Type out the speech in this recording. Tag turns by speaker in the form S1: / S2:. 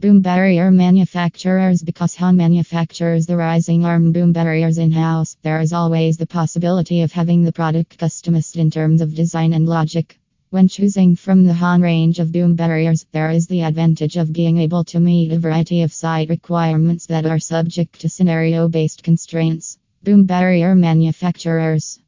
S1: Boom barrier manufacturers Because HOM manufactures the rising arm boom barriers in house, there is always the possibility of having the product customized in terms of design and logic. When choosing from the HOM range of boom barriers, there is the advantage of being able to meet a variety of site requirements that are subject to scenario based constraints. Boom barrier manufacturers